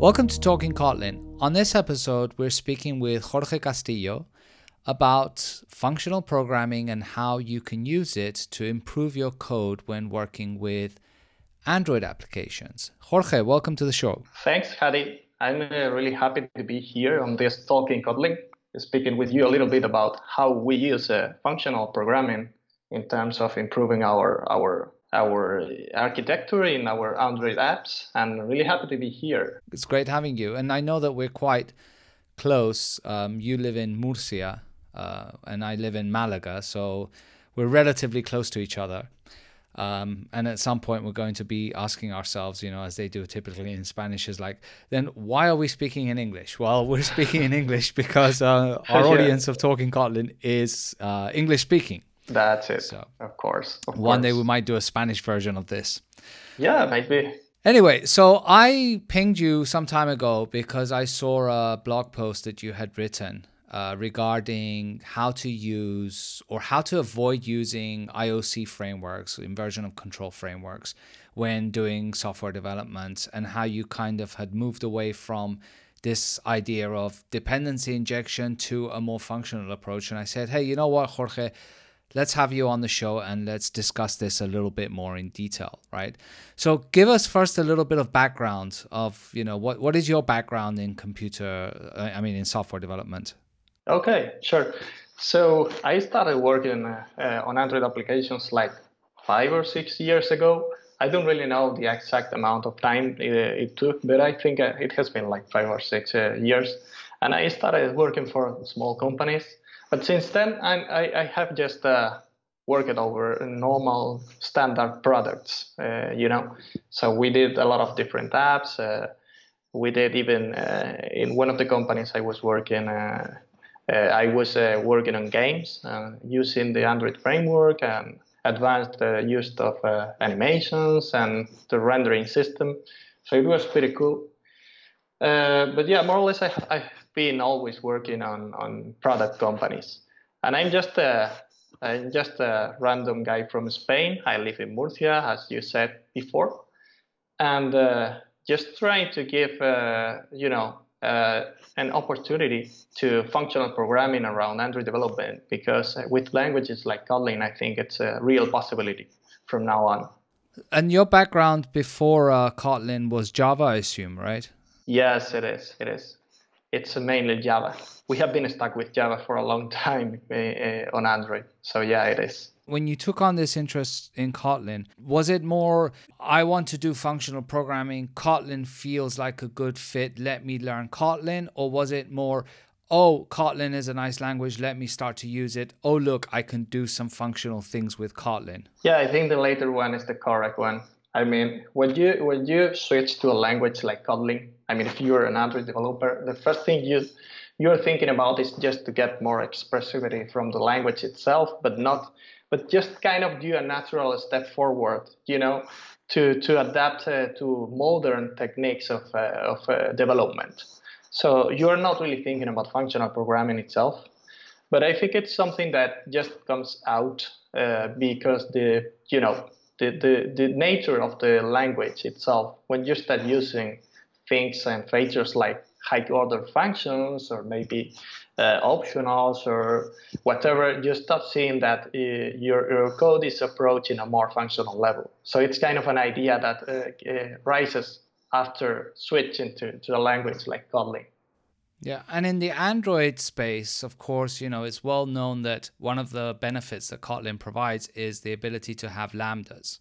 Welcome to Talking Kotlin. On this episode, we're speaking with Jorge Castillo about functional programming and how you can use it to improve your code when working with Android applications. Jorge, welcome to the show. Thanks, Hadi. I'm uh, really happy to be here on this Talking Kotlin, speaking with you a little bit about how we use uh, functional programming in terms of improving our our our architecture in our Android apps, and really happy to be here. It's great having you. And I know that we're quite close. Um, you live in Murcia, uh, and I live in Malaga, so we're relatively close to each other. Um, and at some point, we're going to be asking ourselves, you know, as they do typically in Spanish, is like, then why are we speaking in English? Well, we're speaking in English because uh, our yeah. audience of Talking Kotlin is uh, English speaking. That's it. So, of course. Of one course. day we might do a Spanish version of this. Yeah, maybe. Anyway, so I pinged you some time ago because I saw a blog post that you had written uh, regarding how to use or how to avoid using IOC frameworks, inversion of control frameworks, when doing software development, and how you kind of had moved away from this idea of dependency injection to a more functional approach. And I said, hey, you know what, Jorge? Let's have you on the show and let's discuss this a little bit more in detail right? So give us first a little bit of background of you know what what is your background in computer uh, i mean in software development? Okay sure. So i started working uh, on android applications like five or six years ago. I don't really know the exact amount of time it, it took but i think uh, it has been like five or six uh, years. And i started working for small companies but since then, I, I have just uh, worked over normal standard products, uh, you know. So we did a lot of different apps. Uh, we did even uh, in one of the companies I was working. Uh, uh, I was working on games using the Android framework and advanced use of animations and the rendering system. So it was pretty cool. but yeah, more or less, I, I been always working on, on product companies. And I'm just a, I'm just a random guy from Spain. I live in Murcia, as you said before. And uh, just trying to give, uh, you know, uh, an opportunity to functional programming around Android development because with languages like Kotlin, I think it's a real possibility from now on. And your background before uh, Kotlin was Java, I assume, right? Yes, it is. It is it's mainly Java. We have been stuck with Java for a long time uh, on Android. So yeah, it is. When you took on this interest in Kotlin, was it more, I want to do functional programming, Kotlin feels like a good fit, let me learn Kotlin? Or was it more, oh, Kotlin is a nice language, let me start to use it. Oh, look, I can do some functional things with Kotlin. Yeah, I think the later one is the correct one. I mean, when you when you switch to a language like Kotlin, I mean, if you're an Android developer, the first thing you you're thinking about is just to get more expressivity from the language itself, but not, but just kind of do a natural step forward, you know, to to adapt uh, to modern techniques of uh, of uh, development. So you're not really thinking about functional programming itself, but I think it's something that just comes out uh, because the you know the, the the nature of the language itself when you start using things and features like high order functions or maybe uh, optionals or whatever, you start seeing that uh, your, your code is approaching a more functional level. So it's kind of an idea that uh, uh rises after switching to, to a language like Kotlin. Yeah, and in the Android space, of course, you know, it's well known that one of the benefits that Kotlin provides is the ability to have lambdas.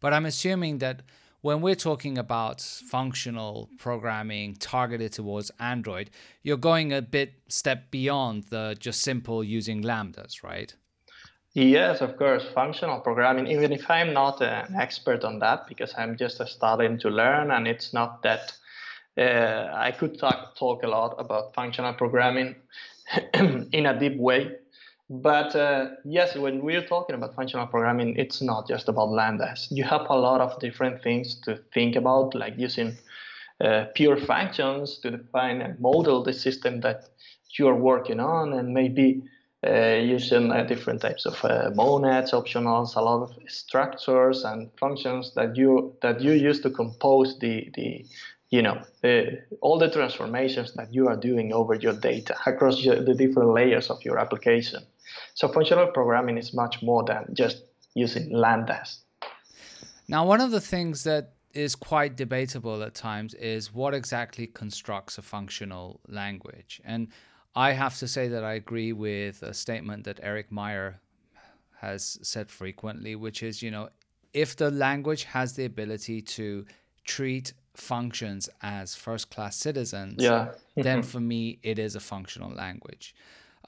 But I'm assuming that when we're talking about functional programming targeted towards Android, you're going a bit step beyond the just simple using lambdas, right? Yes, of course. Functional programming, even if I'm not an expert on that, because I'm just starting to learn and it's not that uh, I could talk, talk a lot about functional programming in a deep way. But uh, yes, when we're talking about functional programming, it's not just about lambdas. You have a lot of different things to think about, like using uh, pure functions to define and model the system that you're working on, and maybe uh, using uh, different types of uh, monads, optionals, a lot of structures and functions that you that you use to compose the the you know uh, all the transformations that you are doing over your data across the different layers of your application. So functional programming is much more than just using lambdas. Now, one of the things that is quite debatable at times is what exactly constructs a functional language. And I have to say that I agree with a statement that Erik Meijer has said frequently, which is, you know, if the language has the ability to treat functions as first class citizens, yeah. then for me, it is a functional language.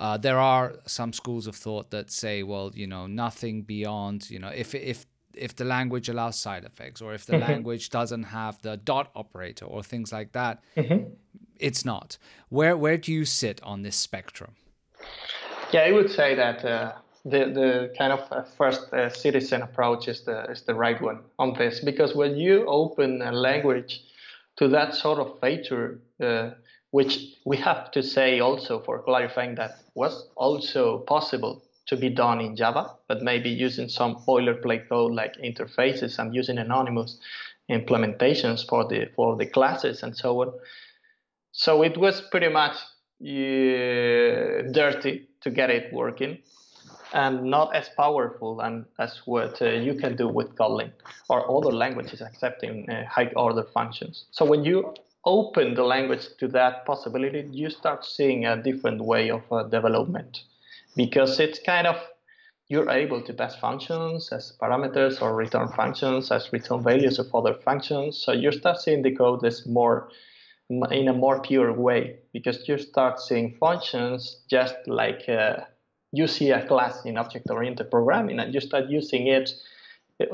Uh, there are some schools of thought that say, well, you know, nothing beyond, you know, if if if the language allows side effects or if the mm-hmm. language doesn't have the dot operator or things like that, mm-hmm. it's not. Where where do you sit on this spectrum? Yeah, I would say that uh, the the kind of uh, first uh, citizen approach is the is the right one on this because when you open a language to that sort of feature uh, which we have to say also for clarifying that was also possible to be done in Java, but maybe using some boilerplate code like interfaces and using anonymous implementations for the for the classes and so on. So it was pretty much uh, dirty to get it working and not as powerful and as what uh, you can do with Kotlin or other languages accepting uh, high order functions. So when you open the language to that possibility, you start seeing a different way of uh, development because it's kind of you're able to pass functions as parameters or return functions as return values of other functions. So you start seeing the code as more in a more pure way because you start seeing functions just like uh, you see a class in object-oriented programming and you start using it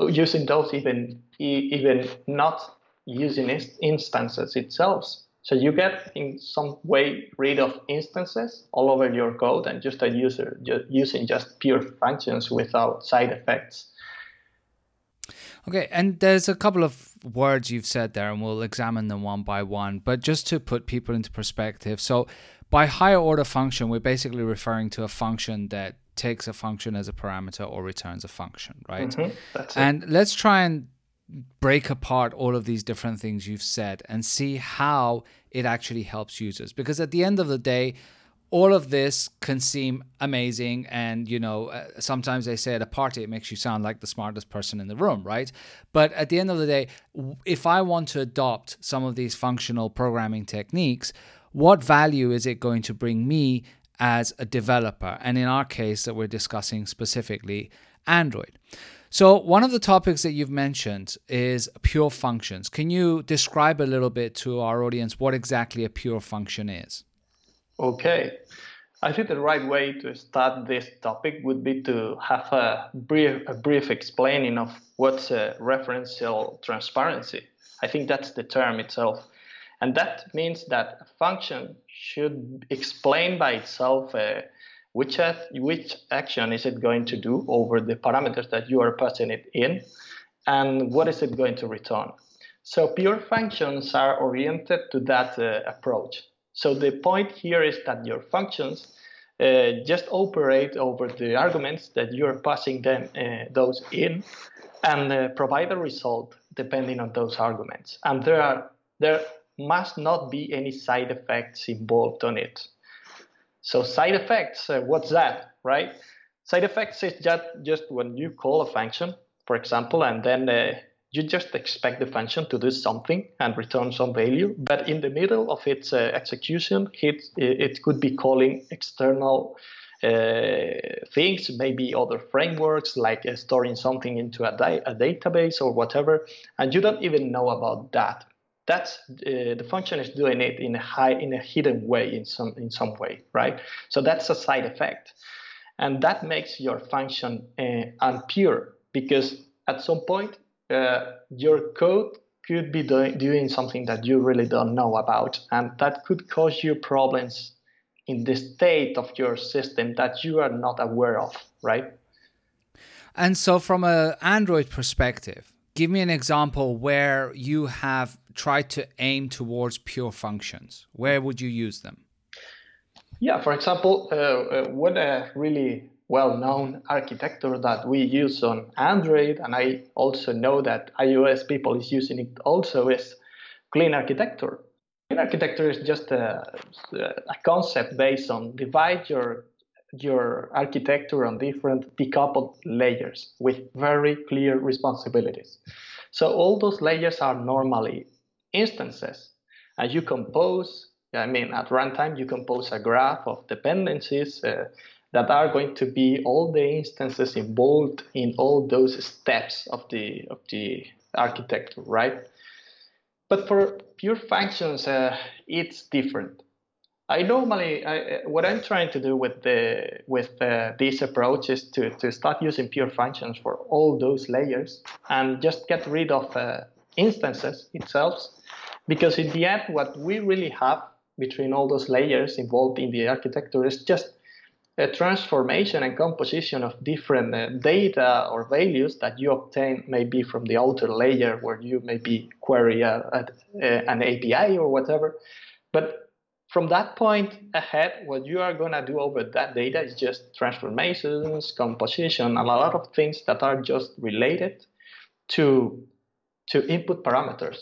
using those even even not using instances itself. So you get in some way rid of instances all over your code and just a user just using just pure functions without side effects. Okay, and there's a couple of words you've said there, and we'll examine them one by one. But just to put people into perspective, so by higher order function, we're basically referring to a function that takes a function as a parameter or returns a function, right? Mm-hmm. And let's try and break apart all of these different things you've said and see how it actually helps users. Because at the end of the day, all of this can seem amazing and you know uh, sometimes they say at a party it makes you sound like the smartest person in the room right? But at the end of the day if i want to adopt some of these functional programming techniques what value is it going to bring me as a developer? And in our case that we're discussing specifically android so, one of the topics that you've mentioned is pure functions. Can you describe a little bit to our audience what exactly a pure function is? Okay. I think the right way to start this topic would be to have a brief, a brief explaining of what's a referential transparency. I think that's the term itself. And that means that a function should explain by itself uh, which, which action is it going to do over the parameters that you are passing it in, and what is it going to return. So pure functions are oriented to that uh, approach. So the point here is that your functions uh, just operate over the arguments that you're passing them uh, those in and uh, provide a result depending on those arguments. And there are there must not be any side effects involved on it. So side effects, uh, what's that, right? Side effects is just, just when you call a function, for example, and then uh, you just expect the function to do something and return some value. But in the middle of its uh, execution, it, it could be calling external uh, things, maybe other frameworks like uh, storing something into a, di- a, database or whatever, and you don't even know about that that's uh, the function is doing it in a high in a hidden way in some in some way right? So that's a side effect. And that makes your function uh, unpure because at some point uh, your code could be doing, doing something that you really don't know about. And that could cause you problems in the state of your system that you are not aware of right? And so from an android perspective give me an example where you have tried to aim towards pure functions. Where would you use them? Yeah, for example, uh, uh, one uh, really well-known architecture that we use on Android, and I also know that iOS people is using it also, is clean architecture. Clean architecture is just a, a concept based on divide your your architecture on different decoupled layers with very clear responsibilities. So all those layers are normally instances, and you compose. I mean, at runtime, you compose a graph of dependencies uh, that are going to be all the instances involved in all those steps of the of the architecture, right? But for pure functions, uh, it's different. I normally, I, what I'm trying to do with the with uh, this approach is to to start using pure functions for all those layers and just get rid of uh, instances itself, because in the end, what we really have between all those layers involved in the architecture is just a transformation and composition of different uh, data or values that you obtain maybe from the outer layer where you maybe query a, a, a, an API or whatever. But from that point ahead, what you are going to do over that data is just transformations, composition, and a lot of things that are just related to, to input parameters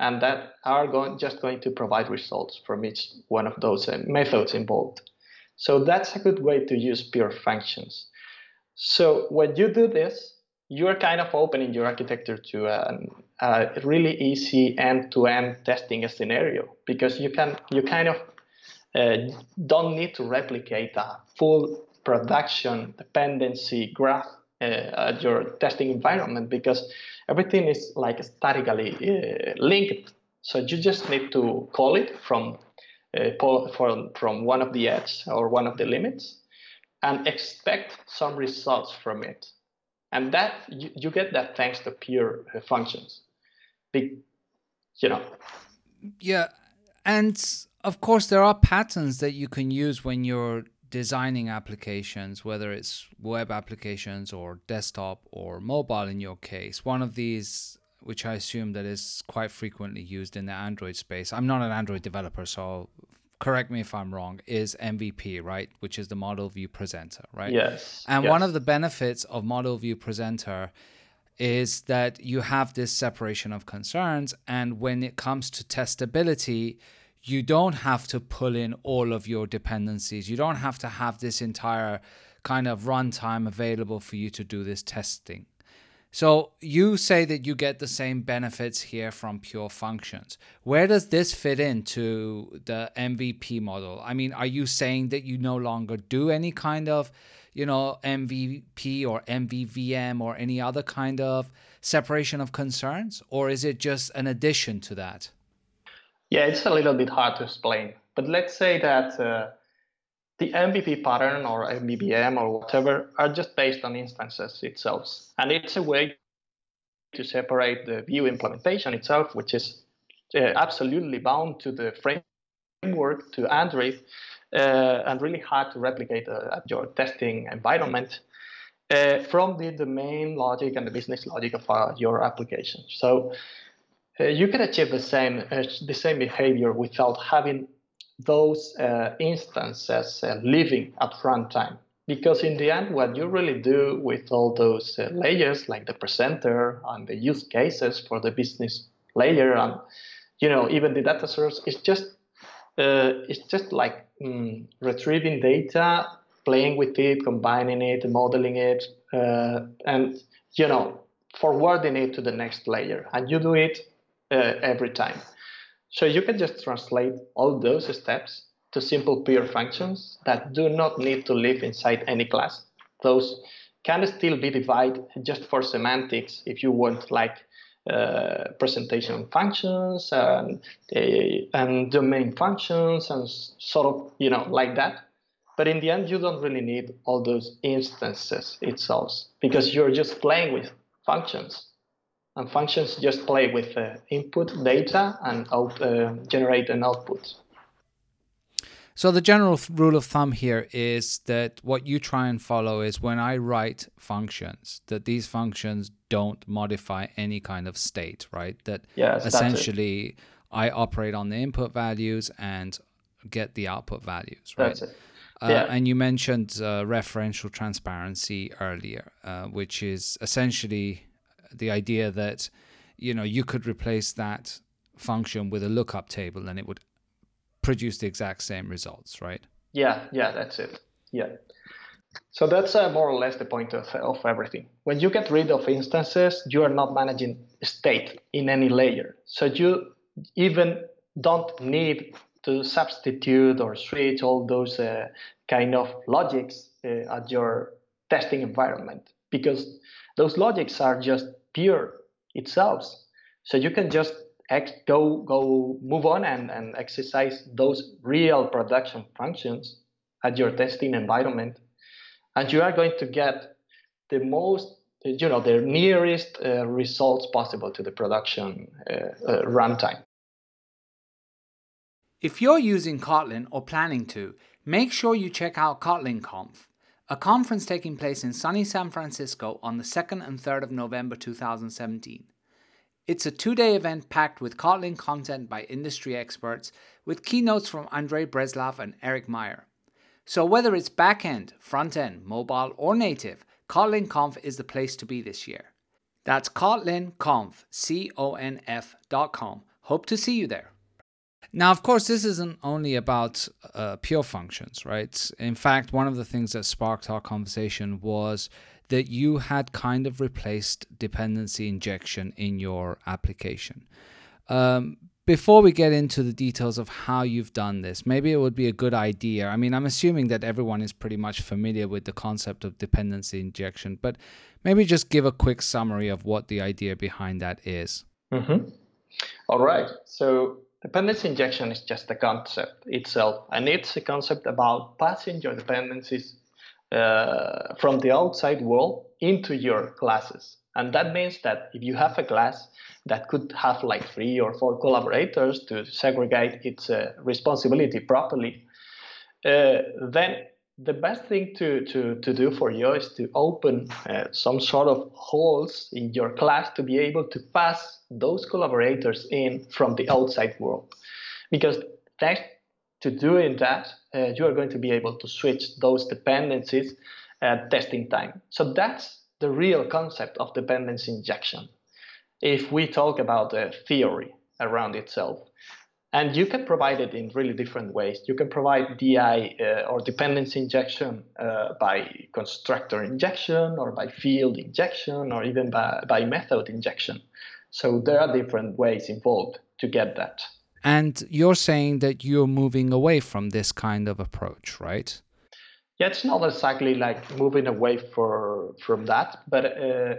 and that are going, just going to provide results from each one of those uh, methods involved. So that's a good way to use pure functions. So when you do this, you're kind of opening your architecture to a, a really easy end-to-end testing scenario because you can you kind of uh, don't need to replicate a full production dependency graph uh, at your testing environment because everything is like statically uh, linked. So you just need to call it from uh, from, from one of the edges or one of the limits and expect some results from it. And that you, you get that thanks to pure uh, functions. Be, you know. Yeah. And of course, there are patterns that you can use when you're designing applications, whether it's web applications or desktop or mobile in your case. One of these which I assume that is quite frequently used in the Android space. I'm not an Android developer, so correct me if I'm wrong, is MVP, right? Which is the model view presenter, right? Yes. And yes. one of the benefits of model view presenter is that you have this separation of concerns. And when it comes to testability, you don't have to pull in all of your dependencies. You don't have to have this entire kind of runtime available for you to do this testing. So you say that you get the same benefits here from pure functions. Where does this fit into the MVP model? I mean, are you saying that you no longer do any kind of, you know, MVP or MVVM or any other kind of separation of concerns, or is it just an addition to that? Yeah, it's a little bit hard to explain. But let's say that uh, the MVP pattern or MVVM or whatever are just based on instances itself. And it's a way to separate the view implementation itself, which is uh, absolutely bound to the framework, to Android, and really hard to replicate uh, at your testing environment uh, from the domain logic and the business logic of uh, your application. So uh, you can achieve the same, the same behavior without having those uh, instances uh, living at runtime. Because in the end, what you really do with all those uh, layers, like the presenter and the use cases for the business layer, and you know even the data source, is just uh, it's just like mm, retrieving data, playing with it, combining it, modeling it, uh, and you know forwarding it to the next layer. And you do it uh, every time. So you can just translate all those steps to simple pure functions that do not need to live inside any class. Those can still be divided just for semantics if you want like uh, presentation functions and, uh, and domain functions and sort of, you know, like that. But in the end, you don't really need all those instances itself because you're just playing with functions and functions just play with uh, input data and out, uh, generate an output. So the general rule of thumb here is that what you try and follow is when I write functions, that these functions don't modify any kind of state, right? That yes, essentially I operate on the input values and get the output values, right? Uh, yeah. And you mentioned uh, referential transparency earlier, uh, which is essentially the idea that you know you could replace that function with a lookup table and it would produce the exact same results, right? Yeah, yeah, that's it. Yeah. So that's uh, more or less the point of, of everything. When you get rid of instances, you are not managing state in any layer. So you even don't need to substitute or switch all those uh, kind of logics uh, at your testing environment because those logics are just pure itself. So you can just ex- go go move on and, and exercise those real production functions at your testing environment, and you are going to get the most you know the nearest uh, results possible to the production uh, uh, runtime. If you're using Kotlin or planning to, make sure you check out Kotlin Conf, a conference taking place in sunny San Francisco on the 2nd and 3rd of November 2017. It's a two day event packed with Kotlin content by industry experts, with keynotes from Andrey Breslav and Erik Meijer. So, whether it's backend, front end, mobile, or native, Kotlin Conf is the place to be this year. That's KotlinConf, C O N F dot com. Hope to see you there. Now, of course, this isn't only about uh, pure functions, right? In fact, one of the things that sparked our conversation was that you had kind of replaced dependency injection in your application. Um, before we get into the details of how you've done this, maybe it would be a good idea. I mean, I'm assuming that everyone is pretty much familiar with the concept of dependency injection, but maybe just give a quick summary of what the idea behind that is. Mm-hmm. All right. So, Dependency injection is just a concept itself, and it's a concept about passing your dependencies uh, from the outside world into your classes. And that means that if you have a class that could have like three or four collaborators to segregate its uh, responsibility properly, uh, then the best thing to, to, to do for you is to open uh, some sort of holes in your class to be able to pass those collaborators in from the outside world. Because thanks to doing that, uh, you are going to be able to switch those dependencies at testing time. So that's the real concept of dependency injection. If we talk about the theory around itself, and you can provide it in really different ways. You can provide DI uh, or dependency injection uh, by constructor injection or by field injection or even by, by method injection. So there are different ways involved to get that. And you're saying that you're moving away from this kind of approach, right? Yeah, it's not exactly like moving away for, from that, but uh,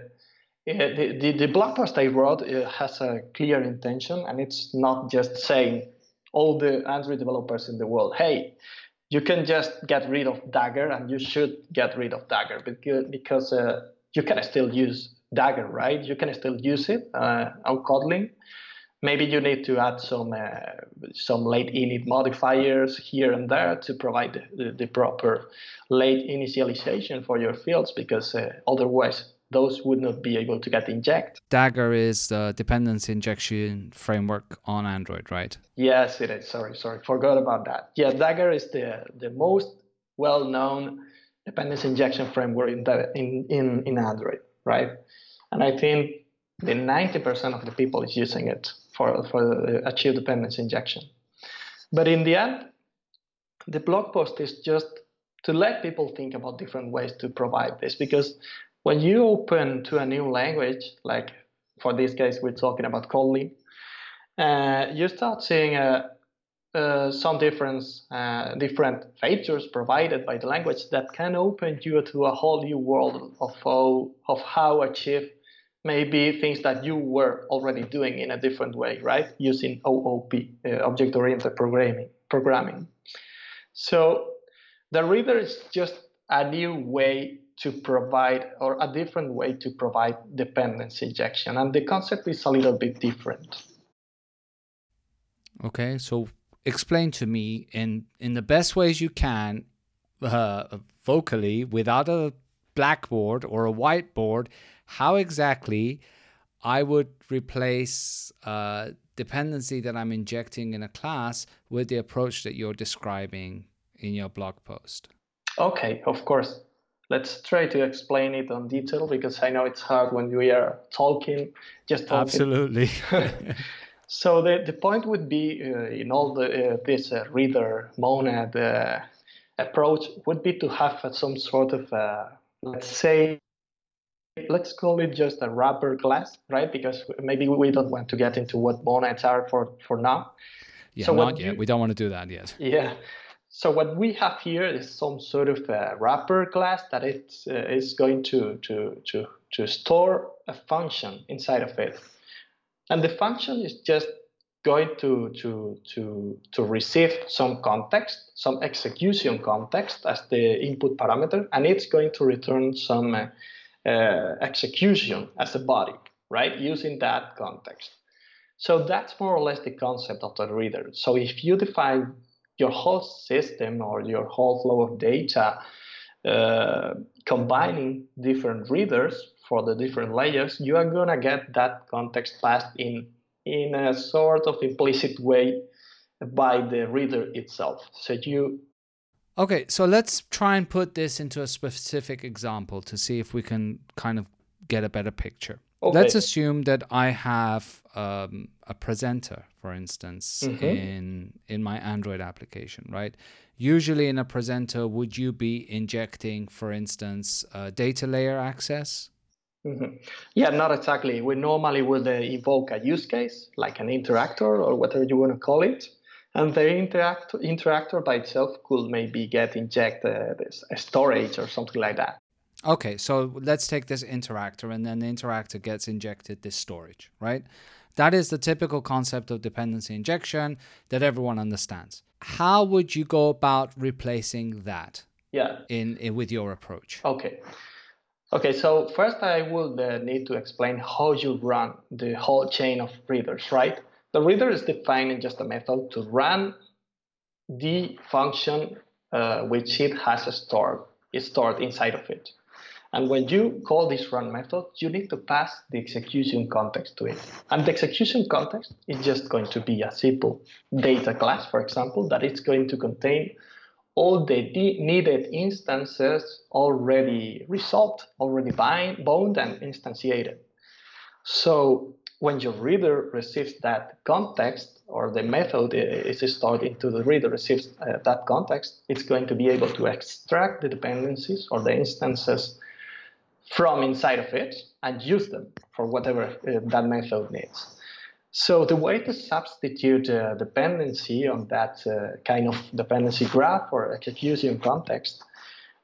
the, the, the, blog post I wrote has a clear intention, and it's not just saying all the Android developers in the world, hey, you can just get rid of Dagger, and you should get rid of Dagger because, because uh, you can still use Dagger, right? You can still use it uh, on Kotlin. Maybe you need to add some uh, some lateinit modifiers here and there to provide the, the proper late initialization for your fields, because uh, otherwise those would not be able to get injected. Dagger is the dependency injection framework on Android, right? Yes, it is. Sorry, sorry, forgot about that. Yeah, Dagger is the the most well-known dependency injection framework in the, in, in in Android, right? And I think the 90% of the people is using it for for achieve dependency injection. But in the end, the blog post is just to let people think about different ways to provide this because when you open to a new language, like for this case, we're talking about Kotlin, uh, you start seeing uh, uh, some difference, uh, different features provided by the language that can open you to a whole new world of of how achieve maybe things that you were already doing in a different way, right? Using OOP, uh, object-oriented programming. Programming. So the reader is just a new way to provide or a different way to provide dependency injection and the concept is a little bit different okay so explain to me in in the best ways you can uh, vocally without a blackboard or a whiteboard how exactly i would replace uh, dependency that i'm injecting in a class with the approach that you're describing in your blog post okay of course let's try to explain it on detail because I know it's hard when we are talking, just talking. Absolutely. So the, the point would be uh, in all the, uh, this uh, reader monad uh, approach would be to have some sort of, uh, let's say, let's call it just a wrapper class, right? Because maybe we don't want to get into what monads are for, for now. Yeah, so not yet. You, we don't want to do that yet. Yeah. So what we have here is some sort of a wrapper class that it's, uh, is going to, to, to, to store a function inside of it. And the function is just going to, to, to, to receive some context, some execution context as the input parameter, and it's going to return some uh, uh, execution as a body, right, using that context. So that's more or less the concept of the reader. So if you define your whole system or your whole flow of data uh, combining different readers for the different layers, you are gonna get that context passed in in a sort of implicit way by the reader itself. So you Okay, so let's try and put this into a specific example to see if we can kind of get a better picture. Okay. Let's assume that I have um, a presenter, for instance, mm-hmm. in in my Android application, right? Usually, in a presenter, would you be injecting, for instance, data layer access? Mm-hmm. Yeah, not exactly. We normally would uh, invoke a use case, like an interactor or whatever you want to call it, and the interactor, interactor by itself could maybe get injected a storage or something like that. Okay, so let's take this interactor, and then the interactor gets injected this storage, right? That is the typical concept of dependency injection that everyone understands. How would you go about replacing that? Yeah. In, in with your approach. Okay. Okay, so first I would uh, need to explain how you run the whole chain of readers, right? The reader is defining just a method to run the function uh, which it has stored, is stored inside of it. And when you call this run method, you need to pass the execution context to it. And the execution context is just going to be a simple data class, for example, that it's going to contain all the needed instances already resolved, already bind, bound and instantiated. So when your reader receives that context or the method is stored into the reader receives uh, that context, it's going to be able to extract the dependencies or the instances from inside of it and use them for whatever uh, that method needs. So the way to substitute uh, dependency on that uh, kind of dependency graph or execution context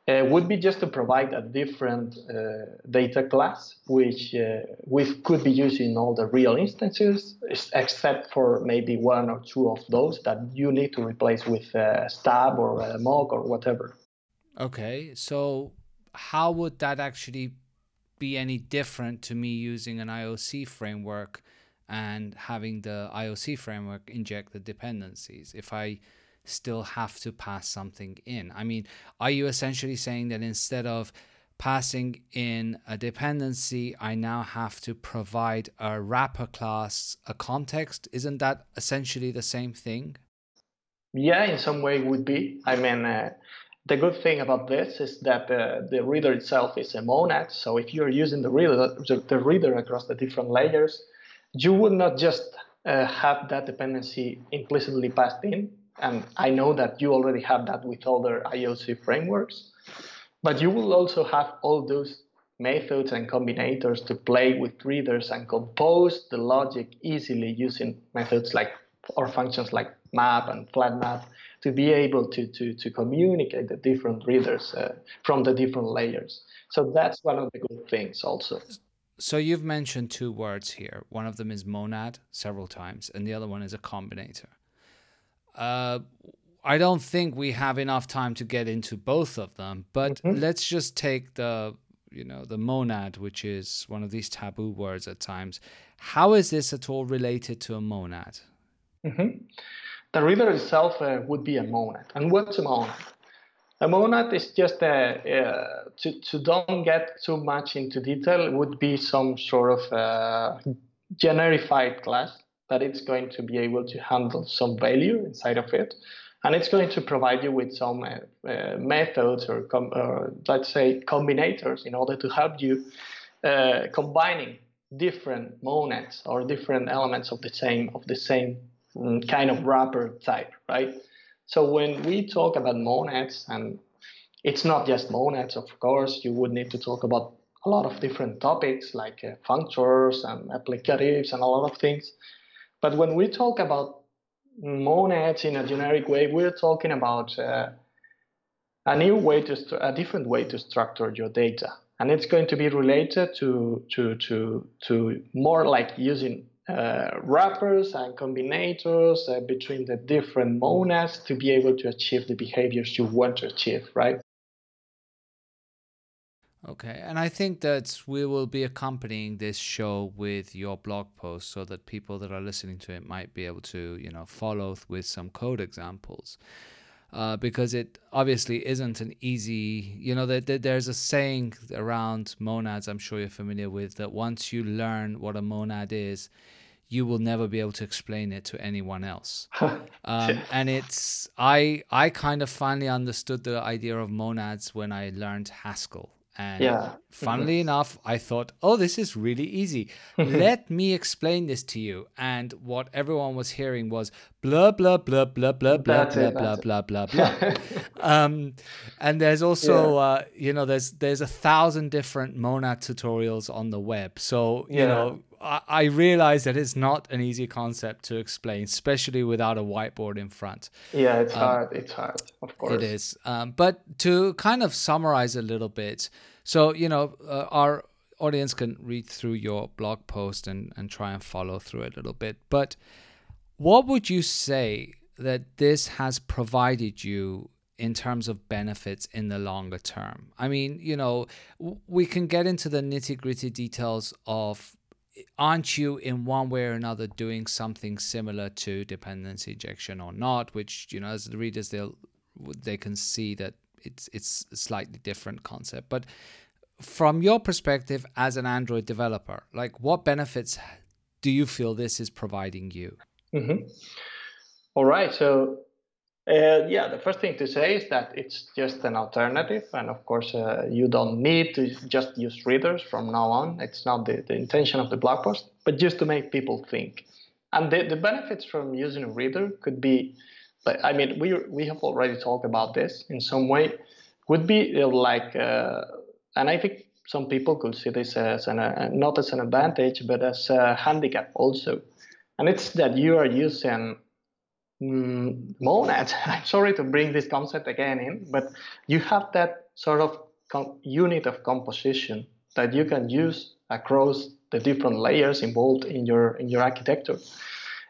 uh, would be just to provide a different uh, data class, which uh, we could be using all the real instances, except for maybe one or two of those that you need to replace with a stub or a mock or whatever. Okay, so how would that actually be any different to me using an IOC framework and having the IOC framework inject the dependencies if I still have to pass something in? I mean, are you essentially saying that instead of passing in a dependency, I now have to provide a wrapper class a context? Isn't that essentially the same thing? Yeah, in some way it would be. I mean, uh, the good thing about this is that uh, the reader itself is a monad. So if you're using the reader, the reader across the different layers, you would not just uh, have that dependency implicitly passed in. And I know that you already have that with other IOC frameworks, but you will also have all those methods and combinators to play with readers and compose the logic easily using methods like or functions like map and flat map to be able to, to, to communicate the different readers uh, from the different layers. So that's one of the good things also. So you've mentioned two words here. One of them is monad several times, and the other one is a combinator. Uh, I don't think we have enough time to get into both of them, but mm-hmm. let's just take the you know the monad, which is one of these taboo words at times. How is this at all related to a monad? Mm-hmm. The reader itself uh, would be a monad. And what's a monad? A monad is just a, uh, to, to don't get too much into detail, would be some sort of uh, generified class that it's going to be able to handle some value inside of it. And it's going to provide you with some uh, uh, methods or, com- or, let's say combinators in order to help you uh, combining different monads or different elements of the same of the same mm, kind of wrapper type, right? So when we talk about monads, and it's not just monads, of course, you would need to talk about a lot of different topics like uh, functors and applicatives and a lot of things. But when we talk about monads in a generic way, we're talking about uh, a new way to st- a different way to structure your data, and it's going to be related to to to to more like using uh, wrappers and combinators uh, between the different monads to be able to achieve the behaviors you want to achieve, right? Okay, and I think that we will be accompanying this show with your blog post so that people that are listening to it might be able to, you know, follow with some code examples. Uh, because it obviously isn't an easy, you know, that there's a saying around monads, I'm sure you're familiar with, that once you learn what a monad is, you will never be able to explain it to anyone else. um, and it's I I kind of finally understood the idea of monads when I learned Haskell. And yeah. funnily mm-hmm. enough, I thought, oh, this is really easy. Let me explain this to you. And what everyone was hearing was blah, blah, blah, blah, blah, blah, blah, blah, blah, blah, blah, um, and there's also, yeah. uh, you know, there's there's a thousand different monad tutorials on the web. So, you yeah. know, I, I realize that it's not an easy concept to explain, especially without a whiteboard in front. Yeah, it's um, hard. It's hard, of course. It is. Um, but to kind of summarize a little bit, so you know, uh, our audience can read through your blog post and and try and follow through a little bit. But what would you say that this has provided you in terms of benefits in the longer term. I mean, you know, we can get into the nitty gritty details of aren't you in one way or another doing something similar to dependency injection or not? Which you know as the readers they'll they can see that it's it's a slightly different concept. But from your perspective as an android developer like what benefits do you feel this is providing you? Mm-hmm. All right. So uh, yeah, the first thing to say is that it's just an alternative, and of course, uh, you don't need to just use readers from now on. It's not the, the intention of the blog post, but just to make people think. And the, the benefits from using a reader could be, I mean, we we have already talked about this in some way. Would be uh, like, uh, and I think some people could see this as an uh, not as an advantage, but as a handicap also. And it's that you are using mm, monad. I'm sorry to bring this concept again in, but you have that sort of com- unit of composition that you can use across the different layers involved in your in your architecture,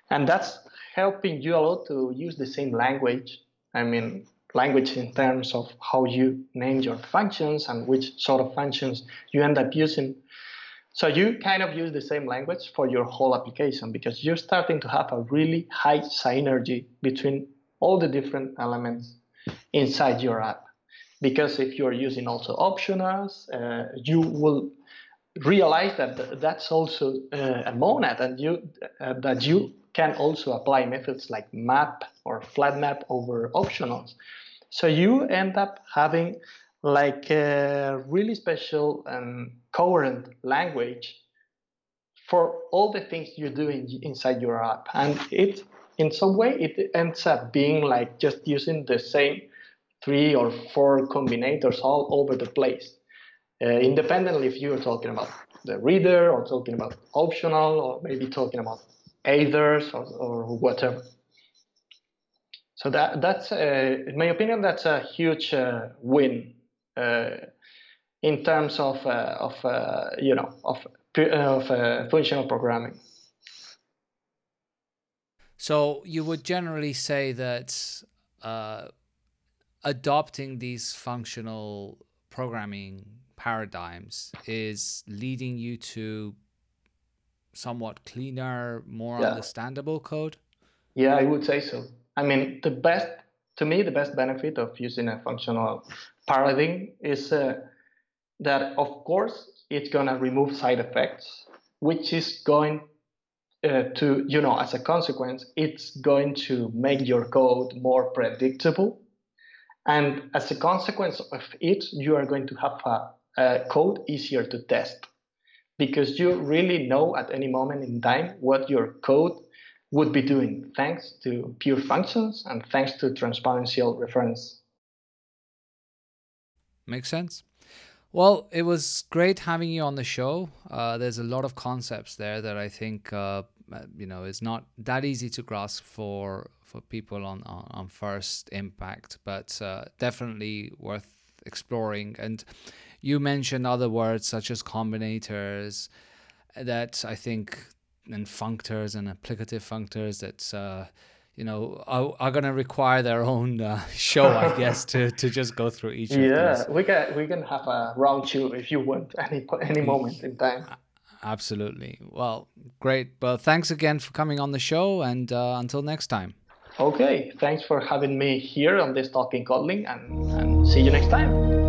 and that's helping you a lot to use the same language. I mean, language in terms of how you name your functions and which sort of functions you end up using so you kind of use the same language for your whole application because you're starting to have a really high synergy between all the different elements inside your app. Because if you're using also optionals, uh, you will realize that that's also uh, a monad and you uh, that you can also apply methods like map or flat map over optionals. So you end up having like a really special and coherent language for all the things you do in, inside your app. And it, in some way, it ends up being like just using the same three or four combinators all over the place. Uh, independently if you're talking about the reader or talking about optional or maybe talking about eithers or, or whatever. So that that's, uh, in my opinion, that's a huge uh, win in terms of uh, of uh, you know of of functional programming. So you would generally say that adopting these functional programming paradigms is leading you to somewhat cleaner, more yeah. understandable code? Yeah, I would say so. I mean, the best to me, the best benefit of using a functional paradigm is uh, that, of course, it's going to remove side effects, which is going uh, to, you know, as a consequence, it's going to make your code more predictable. And as a consequence of it, you are going to have a, a code easier to test because you really know at any moment in time what your code would be doing thanks to pure functions and thanks to transparential reference. Makes sense. Well, it was great having you on the show. Uh, there's a lot of concepts there that I think uh, you know is not that easy to grasp for for people on on, on first impact, but uh, definitely worth exploring. And you mentioned other words such as combinators that I think and functors and applicative functors that uh, you know are, are going to require their own uh, show i guess to, to just go through each yeah we can we can have a round two if you want any any moment in time. Absolutely. Well great. Well thanks again for coming on the show and uh, until next time. Okay thanks for having me here on this talking Kotlin and, and see you next time